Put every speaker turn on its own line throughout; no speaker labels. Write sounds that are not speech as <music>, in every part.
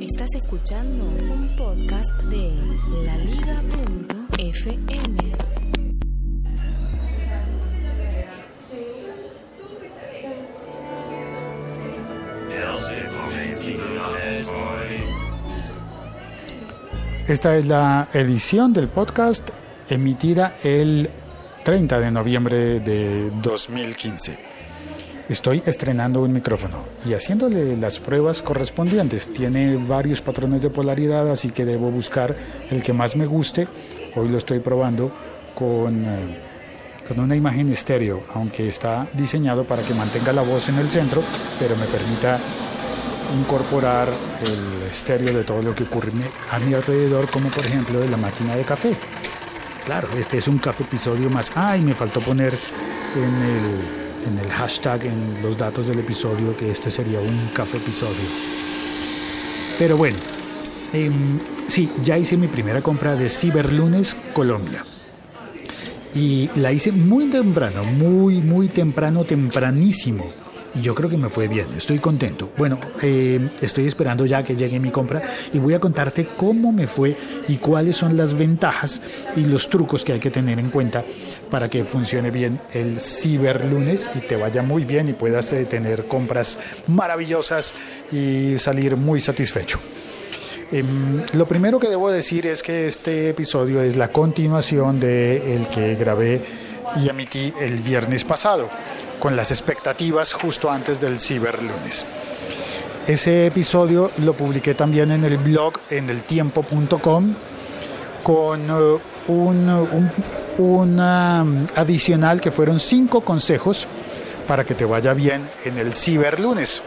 Estás escuchando un podcast de laliga.fm.
Esta es la edición del podcast emitida el 30 de noviembre de 2015. Estoy estrenando un micrófono y haciéndole las pruebas correspondientes. Tiene varios patrones de polaridad, así que debo buscar el que más me guste. Hoy lo estoy probando con, eh, con una imagen estéreo, aunque está diseñado para que mantenga la voz en el centro, pero me permita incorporar el estéreo de todo lo que ocurre a mi alrededor, como por ejemplo de la máquina de café. Claro, este es un café episodio más. Ay, me faltó poner en el, en el hashtag, en los datos del episodio, que este sería un café episodio. Pero bueno, em, sí, ya hice mi primera compra de Ciberlunes Colombia. Y la hice muy temprano, muy, muy temprano, tempranísimo yo creo que me fue bien, estoy contento. Bueno, eh, estoy esperando ya que llegue mi compra y voy a contarte cómo me fue y cuáles son las ventajas y los trucos que hay que tener en cuenta para que funcione bien el ciberlunes y te vaya muy bien y puedas eh, tener compras maravillosas y salir muy satisfecho. Em, lo primero que debo decir es que este episodio es la continuación de el que grabé y emití el viernes pasado con las expectativas justo antes del ciberlunes. Ese episodio lo publiqué también en el blog en eltiempo.com con uh, un, un, um, adicional que fueron cinco consejos para que te vaya bien en el ciberlunes.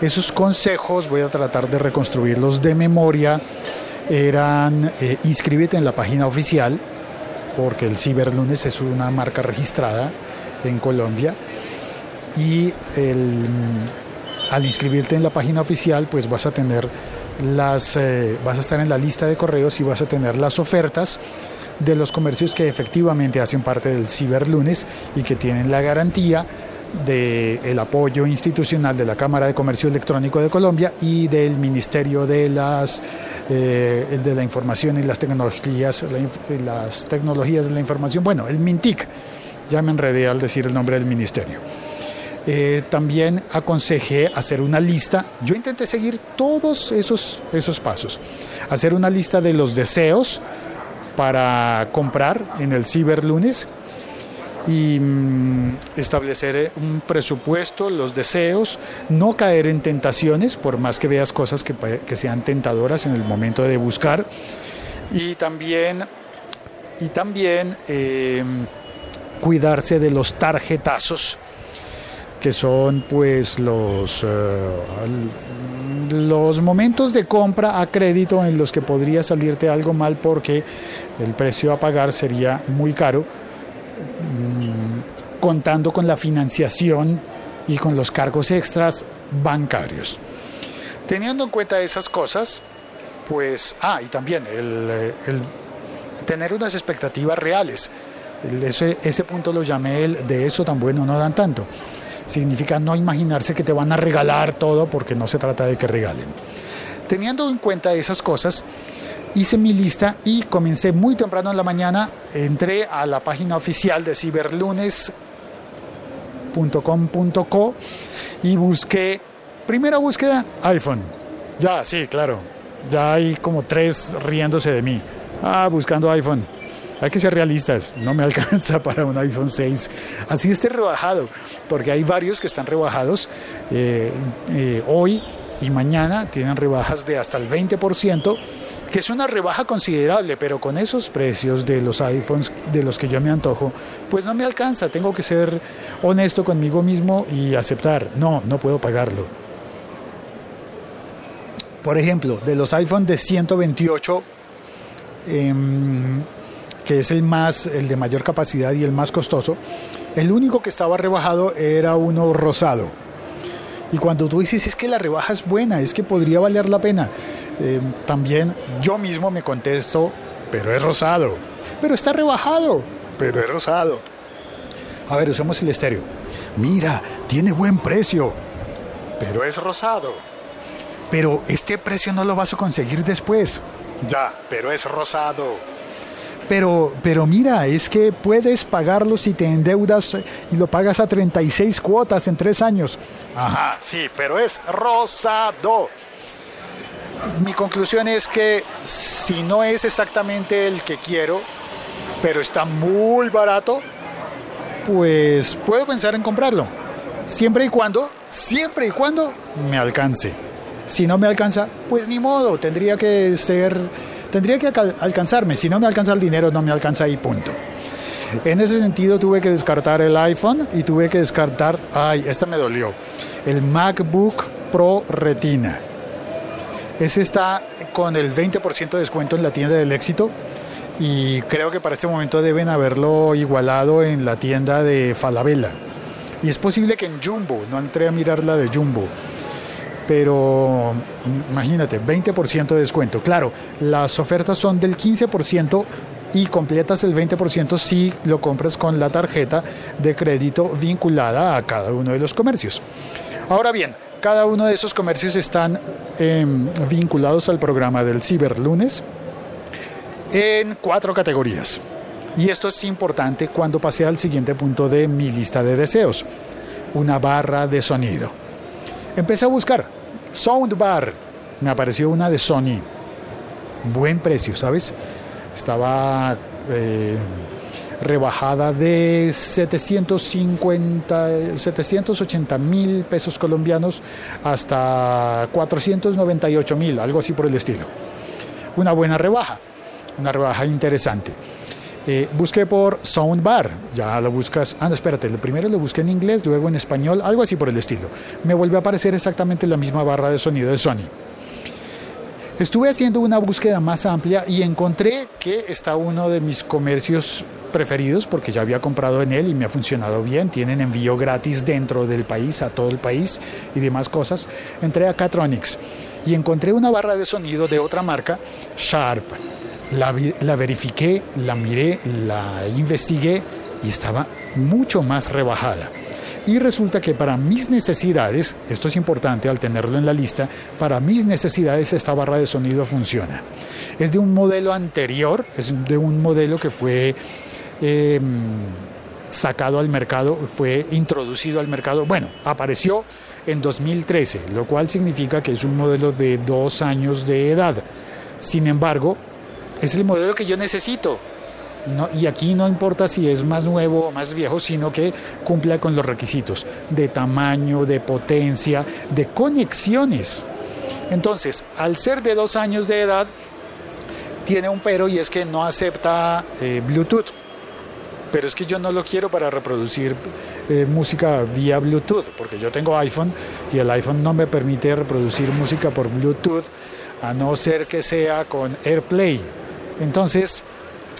Esos consejos voy a tratar de reconstruirlos de memoria. Eran eh, inscríbete en la página oficial, porque el ciberlunes es una marca registrada en Colombia y al inscribirte en la página oficial pues vas a tener las eh, vas a estar en la lista de correos y vas a tener las ofertas de los comercios que efectivamente hacen parte del ciberlunes y que tienen la garantía del el apoyo institucional de la Cámara de Comercio Electrónico de Colombia y del Ministerio de las eh, de la Información y las tecnologías las tecnologías de la información bueno el MINTIC ya me enredé al decir el nombre del ministerio. Eh, también aconsejé hacer una lista. Yo intenté seguir todos esos, esos pasos. Hacer una lista de los deseos para comprar en el ciberlunes y mm, establecer un presupuesto, los deseos, no caer en tentaciones, por más que veas cosas que, que sean tentadoras en el momento de buscar. Y también, y también eh, cuidarse de los tarjetazos que son pues los, eh, los momentos de compra a crédito en los que podría salirte algo mal porque el precio a pagar sería muy caro, contando con la financiación y con los cargos extras bancarios. Teniendo en cuenta esas cosas, pues, ah, y también el, el tener unas expectativas reales ese, ese punto lo llamé el de eso tan bueno no dan tanto. Significa no imaginarse que te van a regalar todo porque no se trata de que regalen. Teniendo en cuenta esas cosas, hice mi lista y comencé muy temprano en la mañana. Entré a la página oficial de ciberlunes.com.co y busqué, primera búsqueda, iPhone. Ya, sí, claro. Ya hay como tres riéndose de mí. Ah, buscando iPhone. Hay que ser realistas, no me <laughs> alcanza para un iPhone 6. Así esté rebajado, porque hay varios que están rebajados eh, eh, hoy y mañana, tienen rebajas de hasta el 20%, que es una rebaja considerable, pero con esos precios de los iPhones de los que yo me antojo, pues no me alcanza. Tengo que ser honesto conmigo mismo y aceptar, no, no puedo pagarlo. Por ejemplo, de los iPhone de 128, eh, que es el más el de mayor capacidad y el más costoso, el único que estaba rebajado era uno rosado. Y cuando tú dices es que la rebaja es buena, es que podría valer la pena, eh, también yo mismo me contesto, pero es rosado, pero está rebajado, pero es rosado. A ver, usamos el estéreo. Mira, tiene buen precio, pero es rosado. pero este precio no lo vas a conseguir después. Ya, pero es rosado. Pero, pero mira, es que puedes pagarlo si te endeudas y lo pagas a 36 cuotas en tres años. Ajá, sí, pero es rosado. Mi conclusión es que si no es exactamente el que quiero, pero está muy barato, pues puedo pensar en comprarlo. Siempre y cuando, siempre y cuando me alcance. Si no me alcanza, pues ni modo, tendría que ser tendría que alcanzarme. Si no me alcanza el dinero, no me alcanza y punto. En ese sentido tuve que descartar el iPhone y tuve que descartar, ay, esta me dolió, el MacBook Pro Retina. Ese está con el 20% de descuento en la tienda del éxito y creo que para este momento deben haberlo igualado en la tienda de Falabella. Y es posible que en Jumbo, no entré a mirar la de Jumbo pero imagínate, 20% de descuento. Claro, las ofertas son del 15% y completas el 20% si lo compras con la tarjeta de crédito vinculada a cada uno de los comercios. Ahora bien, cada uno de esos comercios están em, vinculados al programa del Ciberlunes en cuatro categorías. Y esto es importante cuando pase al siguiente punto de mi lista de deseos, una barra de sonido. Empecé a buscar Soundbar. Me apareció una de Sony. Buen precio, ¿sabes? Estaba eh, rebajada de 750, 780 mil pesos colombianos hasta 498 mil, algo así por el estilo. Una buena rebaja, una rebaja interesante. Eh, busqué por Soundbar, ya lo buscas, ah, no, espérate, primero lo busqué en inglés, luego en español, algo así por el estilo. Me vuelve a aparecer exactamente la misma barra de sonido de Sony. Estuve haciendo una búsqueda más amplia y encontré que está uno de mis comercios preferidos porque ya había comprado en él y me ha funcionado bien. Tienen envío gratis dentro del país, a todo el país y demás cosas. Entré a Catronics y encontré una barra de sonido de otra marca, Sharp la, verifiqué, la miré, la investigué y estaba mucho más rebajada. Y resulta que para mis necesidades, esto es importante al tenerlo en la lista, para mis necesidades esta barra de sonido funciona. Es de un modelo anterior, es de un modelo que fue em, sacado al mercado, fue introducido al mercado, bueno, apareció en 2013, lo cual significa que es un modelo de dos años de edad. Sin embargo, es el modelo que yo necesito. y aquí no importa si es más nuevo o más viejo, sino que cumpla con los requisitos de tamaño, de potencia, de conexiones. Entonces, al ser de dos años de edad, tiene un pero y es que no acepta eh, Bluetooth. Pero es que yo no lo quiero para reproducir eh, música vía Bluetooth, porque yo tengo iPhone y el iPhone no me permite reproducir música por Bluetooth, a no ser que sea con AirPlay entonces,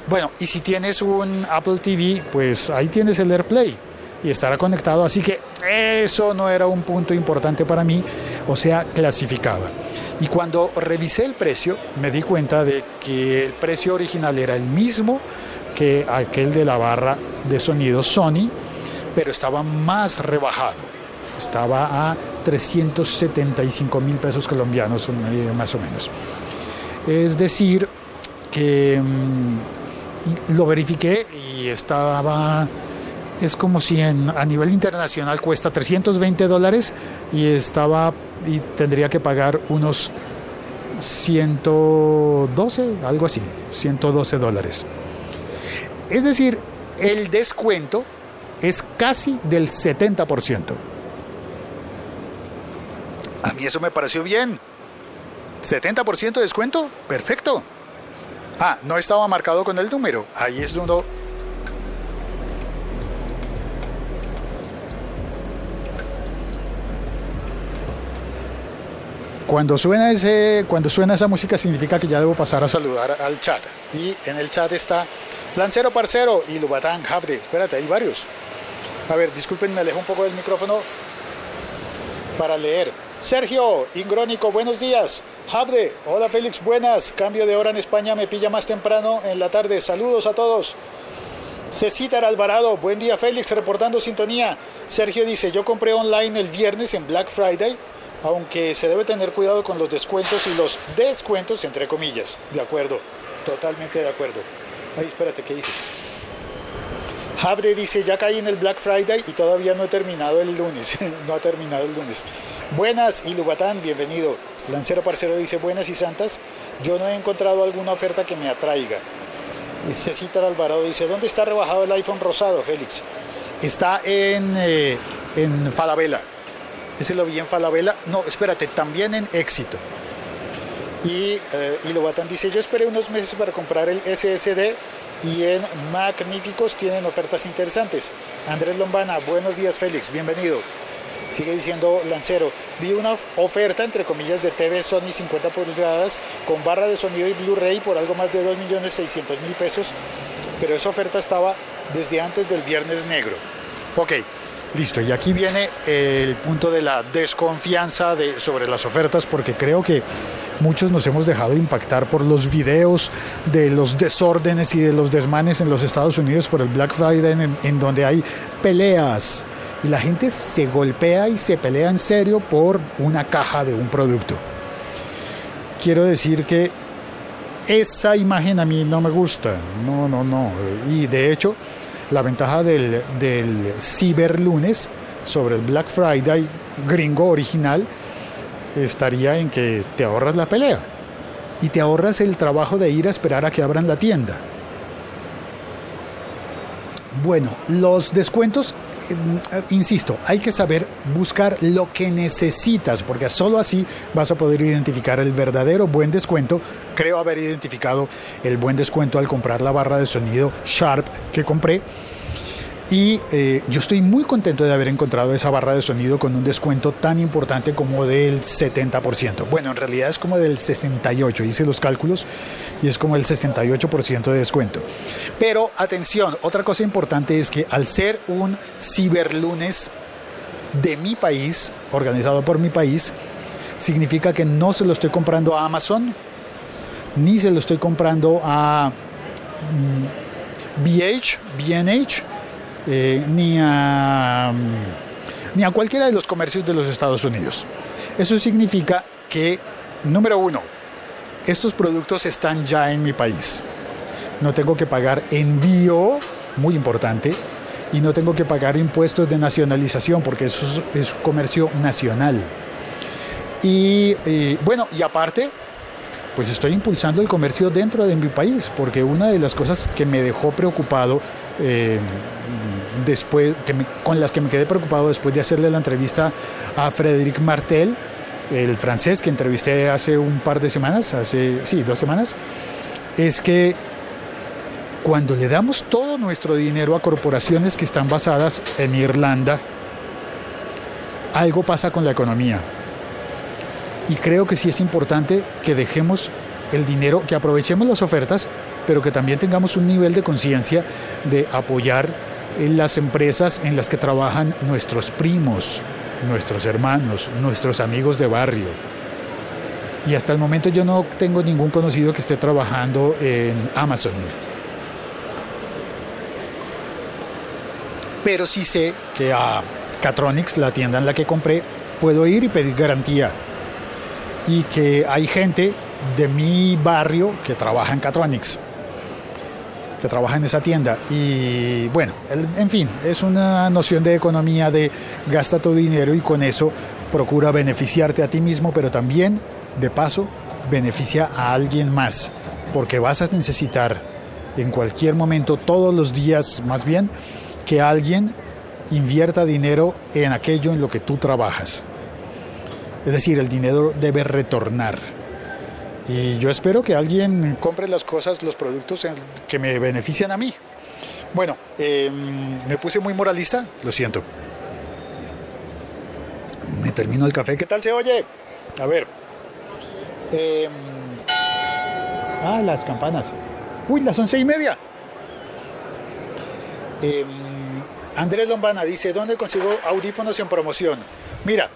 bueno, y si tienes un Apple TV, pues ahí tienes el AirPlay y estará conectado, así que eso no era un punto importante para mí, o sea, clasificaba. Y cuando revisé el precio, me di cuenta de que el precio original era el mismo que aquel de la barra de sonido Sony, pero estaba más rebajado. Estaba a 375 mil pesos colombianos, más o menos. Es decir, que mm, lo verifiqué y estaba es como si en, a nivel internacional cuesta 320 dólares y estaba y tendría que pagar unos 112, algo así, 112 dólares. Es decir, el descuento es casi del 70%. A mí eso me pareció bien. 70% de descuento, perfecto. Ah, no estaba marcado con el número. Ahí es donde... Cuando suena, ese, cuando suena esa música significa que ya debo pasar a saludar al chat. Y en el chat está Lancero Parcero y Lubatán Javde. Espérate, hay varios. A ver, disculpen, me alejo un poco del micrófono para leer. Sergio Ingrónico, buenos días. Javde, hola Félix, buenas. Cambio de hora en España, me pilla más temprano en la tarde. Saludos a todos. Cecitar Alvarado, buen día Félix, reportando sintonía. Sergio dice, yo compré online el viernes en Black Friday aunque se debe tener cuidado con los descuentos y los descuentos entre comillas. De acuerdo, totalmente de acuerdo. Ay, espérate, ¿qué dice? Havre dice, ya caí en el Black Friday y todavía no he terminado el lunes. <laughs> no ha terminado el lunes. Buenas, y Lubatán, bienvenido. Lancero Parcero dice, buenas y santas. Yo no he encontrado alguna oferta que me atraiga. Y Cecita Alvarado dice, ¿dónde está rebajado el iPhone rosado, Félix? Está en, eh, en Falabella. Ese lo vi en Falabella. No, espérate, también en Éxito. Y, eh, y dice, yo esperé unos meses para comprar el SSD y en Magníficos tienen ofertas interesantes. Andrés Lombana, buenos días Félix, bienvenido. Sigue diciendo Lancero, vi una oferta entre comillas de TV Sony 50 pulgadas con barra de sonido y Blu-ray por algo más de 2.600.000 pesos, pero esa oferta estaba desde antes del Viernes Negro. Ok, listo, y aquí viene el punto de la desconfianza de, sobre las ofertas porque creo que muchos nos hemos dejado impactar por los videos de los desórdenes y de los desmanes en los Estados Unidos por el Black Friday en, en donde hay peleas y la gente se golpea y se pelea en serio por una caja de un producto. Quiero decir que esa imagen a mí no me gusta, no, no, no. Y de hecho, la ventaja del, del ciberlunes sobre el Black Friday gringo original estaría en que te ahorras la pelea y te ahorras el trabajo de ir a esperar a que abran la tienda. Bueno, los descuentos insisto, hay que saber buscar lo que necesitas, porque solo así vas a poder identificar el verdadero buen descuento. Creo haber identificado el buen descuento al comprar la barra de sonido Sharp que compré y eh, yo estoy muy contento de haber encontrado esa barra de sonido con un descuento tan importante como del 70%. Bueno, en realidad es como del 68%, hice los cálculos y es como el 68% de descuento. Pero atención, otra cosa importante es que al ser un ciberlunes de mi país, organizado por mi país, significa que no se lo estoy comprando a Amazon, ni se lo estoy comprando a BH, mm, BNH eh, ni, a, ni a cualquiera de los comercios de los Estados Unidos. Eso significa que, número uno, estos productos están ya en mi país. No tengo que pagar envío, muy importante, y no tengo que pagar impuestos de nacionalización porque eso es, comercio nacional. Y bueno, y aparte, pues estoy impulsando el comercio dentro de mi país, porque una de las cosas que me dejó preocupado eh, después, que con las que me quedé preocupado después de hacerle la entrevista a Frédéric Martel, el francés que entrevisté hace un par de semanas, hace, sí, dos semanas, es que cuando le damos todo nuestro dinero a corporaciones que están basadas en Irlanda, algo pasa con la economía. Y creo que sí es importante que dejemos el dinero, que aprovechemos las ofertas, pero que también tengamos un nivel de conciencia de apoyar las empresas en las que trabajan nuestros primos, nuestros hermanos, nuestros amigos de barrio. Y hasta el momento yo no tengo ningún conocido que esté trabajando en Amazon. Pero sí sé que a Catronics, la tienda en la que compré, puedo ir y pedir garantía. Y que hay gente de mi barrio que trabaja en Catronics que trabaja en esa tienda. Y bueno, en fin, es una noción de economía de gasta tu dinero y con eso procura beneficiarte a ti mismo, pero también, de paso, beneficia a alguien más, porque vas a necesitar en cualquier momento, todos los días más bien, que alguien invierta dinero en aquello en lo que tú trabajas. Es decir, el dinero debe retornar. Y yo espero que alguien compre las cosas, los productos que me benefician a mí. Bueno, em, me puse muy moralista, lo siento. Me termino el café, ¿qué tal se oye? A ver. Em, ah, las campanas. Uy, las once y media. Em, Andrés Lombana dice, ¿dónde consigo audífonos en promoción? Mira,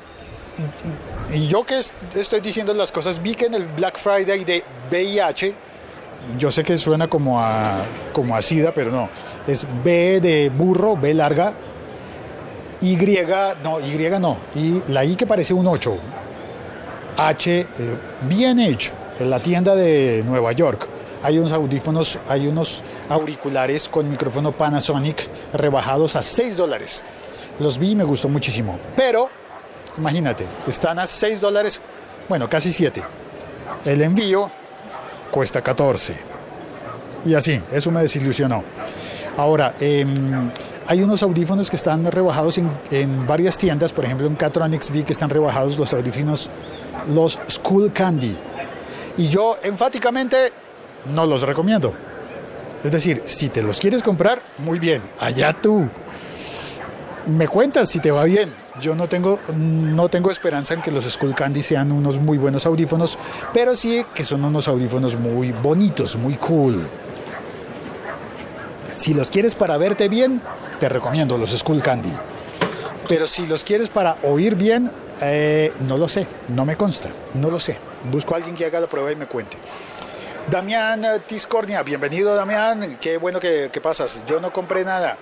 y yo que estoy diciendo las cosas, vi que en el Black Friday de VIH, yo sé que suena como a, como a SIDA, pero no, es B de burro, B larga, Y, no, Y no, y la I que parece un 8, H, B&H, en la tienda de Nueva York. Hay unos audífonos, hay unos auriculares con micrófono Panasonic rebajados a 6 dólares. Los vi y me gustó muchísimo. Pero, imagínate, están a 6 dólares, bueno, casi 7. El envío cuesta 14. Y así, eso me desilusionó. Ahora, em, hay unos audífonos que están rebajados en, varias tiendas, por ejemplo en Catronics vi que están rebajados los audífonos, los School Candy. Y yo enfáticamente no los recomiendo. Es decir, si te los quieres comprar, muy bien, allá tú. Me cuentas si te va bien. Yo no tengo, no tengo esperanza en que los Skull Candy sean unos muy buenos audífonos, pero sí que son unos audífonos muy bonitos, muy cool. Si los quieres para verte bien, te recomiendo los Skull Candy. Pero si los quieres para oír bien, eh, no lo sé, no me consta, no lo sé. Busco a alguien que haga la prueba y me cuente. Damián Tiscornia, bienvenido Damián, qué bueno que, que, pasas. Yo no compré nada.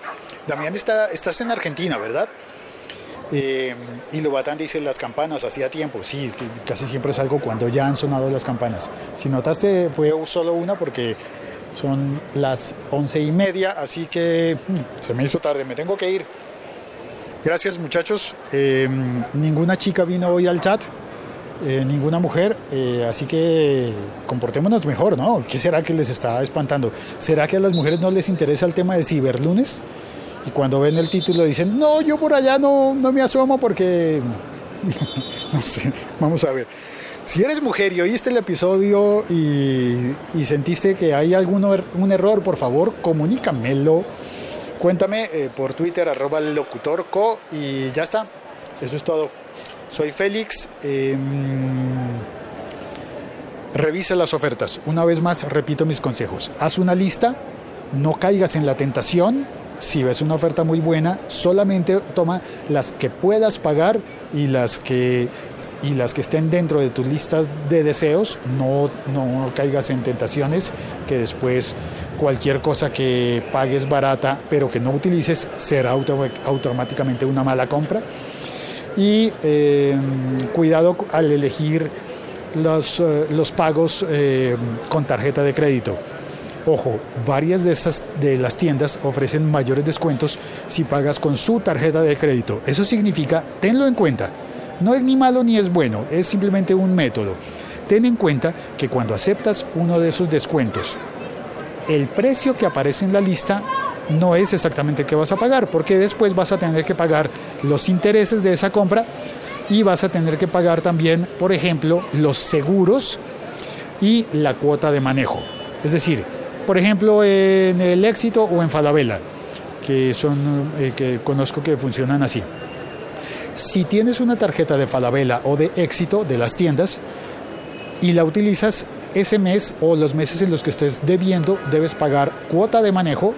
Damián, está, estás en Argentina, ¿verdad? Eh, y Lobatán dice las campanas, hacía tiempo. Sí, casi siempre es algo cuando ya han sonado las campanas. Si notaste, fue solo una porque son las once y media, así que hmm, se me hizo tarde, me tengo que ir. Gracias muchachos. Eh, ninguna chica vino hoy al chat. Eh, ninguna mujer, eh, así que comportémonos mejor, ¿no? ¿Qué será que les está espantando? ¿Será que a las mujeres no les interesa el tema de ciberlunes? Y cuando ven el título dicen, no, yo por allá no, no me asomo porque... <laughs> vamos a ver. Si eres mujer y oíste el episodio y, sentiste que hay algún er un error, por favor, comunícamelo. Cuéntame eh, por Twitter, arroba locutorco y ya está. Eso es todo. Soy Félix. Eh, revisa las ofertas. Una vez más, repito mis consejos. Haz una lista, no caigas en la tentación. Si ves una oferta muy buena, solamente toma las que puedas pagar y las que, y las que estén dentro de tus listas de deseos. No, no caigas en tentaciones que después cualquier cosa que pagues barata pero que no utilices será auto, automáticamente una mala compra y eh, cuidado al elegir los, eh, los pagos eh, con tarjeta de crédito. Ojo, varias de esas de las tiendas ofrecen mayores descuentos si pagas con su tarjeta de crédito. Eso significa, tenlo en cuenta. No es ni malo ni es bueno, es simplemente un método. Ten en cuenta que cuando aceptas uno de esos descuentos, el precio que aparece en la lista no es exactamente el que vas a pagar, porque después vas a tener que pagar los intereses de esa compra y vas a tener que pagar también, por ejemplo, los seguros y la cuota de manejo. Es decir, por ejemplo, en el éxito o en Falabella, que son eh, que conozco que funcionan así. Si tienes una tarjeta de Falabella o de éxito de las tiendas y la utilizas ese mes o los meses en los que estés debiendo, debes pagar cuota de manejo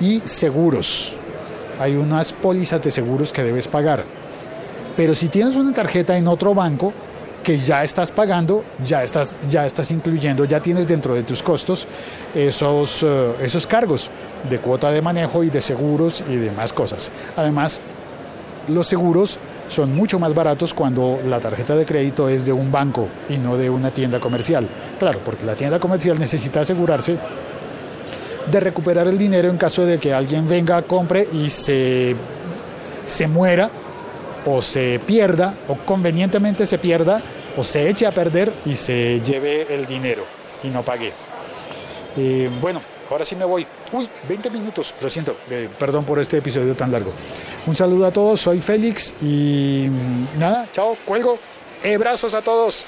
y seguros. Hay unas pólizas de seguros que debes pagar. Pero si tienes una tarjeta en otro banco que ya estás pagando, ya estás, ya estás incluyendo, ya tienes dentro de tus costos esos, uh, esos cargos de cuota de manejo y de seguros y demás cosas. Además, los seguros son mucho más baratos cuando la tarjeta de crédito es de un banco y no de una tienda comercial. Claro, porque la tienda comercial necesita asegurarse de recuperar el dinero en caso de que alguien venga, compre y se, se muera o se pierda o convenientemente se pierda o se eche a perder y se lleve el dinero y no pague. Eh, bueno, ahora sí me voy. Uy, 20 minutos, lo siento, eh, perdón por este episodio tan largo. Un saludo a todos, soy Félix y nada, chao, cuelgo. Abrazos a todos.